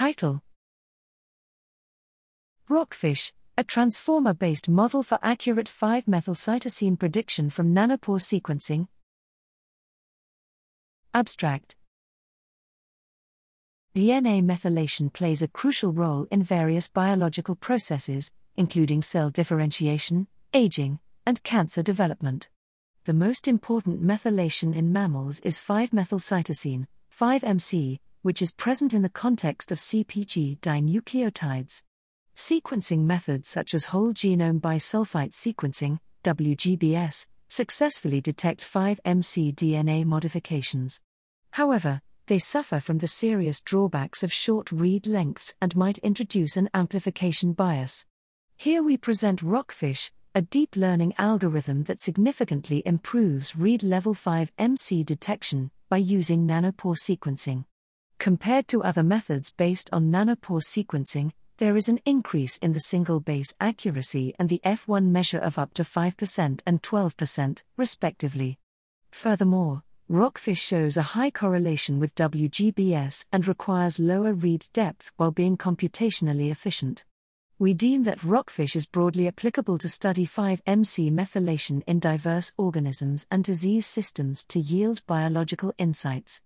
Title Rockfish, a transformer based model for accurate 5 methylcytosine prediction from nanopore sequencing. Abstract DNA methylation plays a crucial role in various biological processes, including cell differentiation, aging, and cancer development. The most important methylation in mammals is 5-methylcytosine, 5-MC, which is present in the context of CpG dinucleotides. Sequencing methods such as whole genome bisulfite sequencing, WGBS, successfully detect 5-MC DNA modifications. However, they suffer from the serious drawbacks of short read lengths and might introduce an amplification bias. Here we present Rockfish, a deep learning algorithm that significantly improves read level 5 MC detection by using nanopore sequencing. Compared to other methods based on nanopore sequencing, there is an increase in the single base accuracy and the F1 measure of up to 5% and 12%, respectively. Furthermore, Rockfish shows a high correlation with WGBS and requires lower read depth while being computationally efficient. We deem that Rockfish is broadly applicable to study 5-MC methylation in diverse organisms and disease systems to yield biological insights.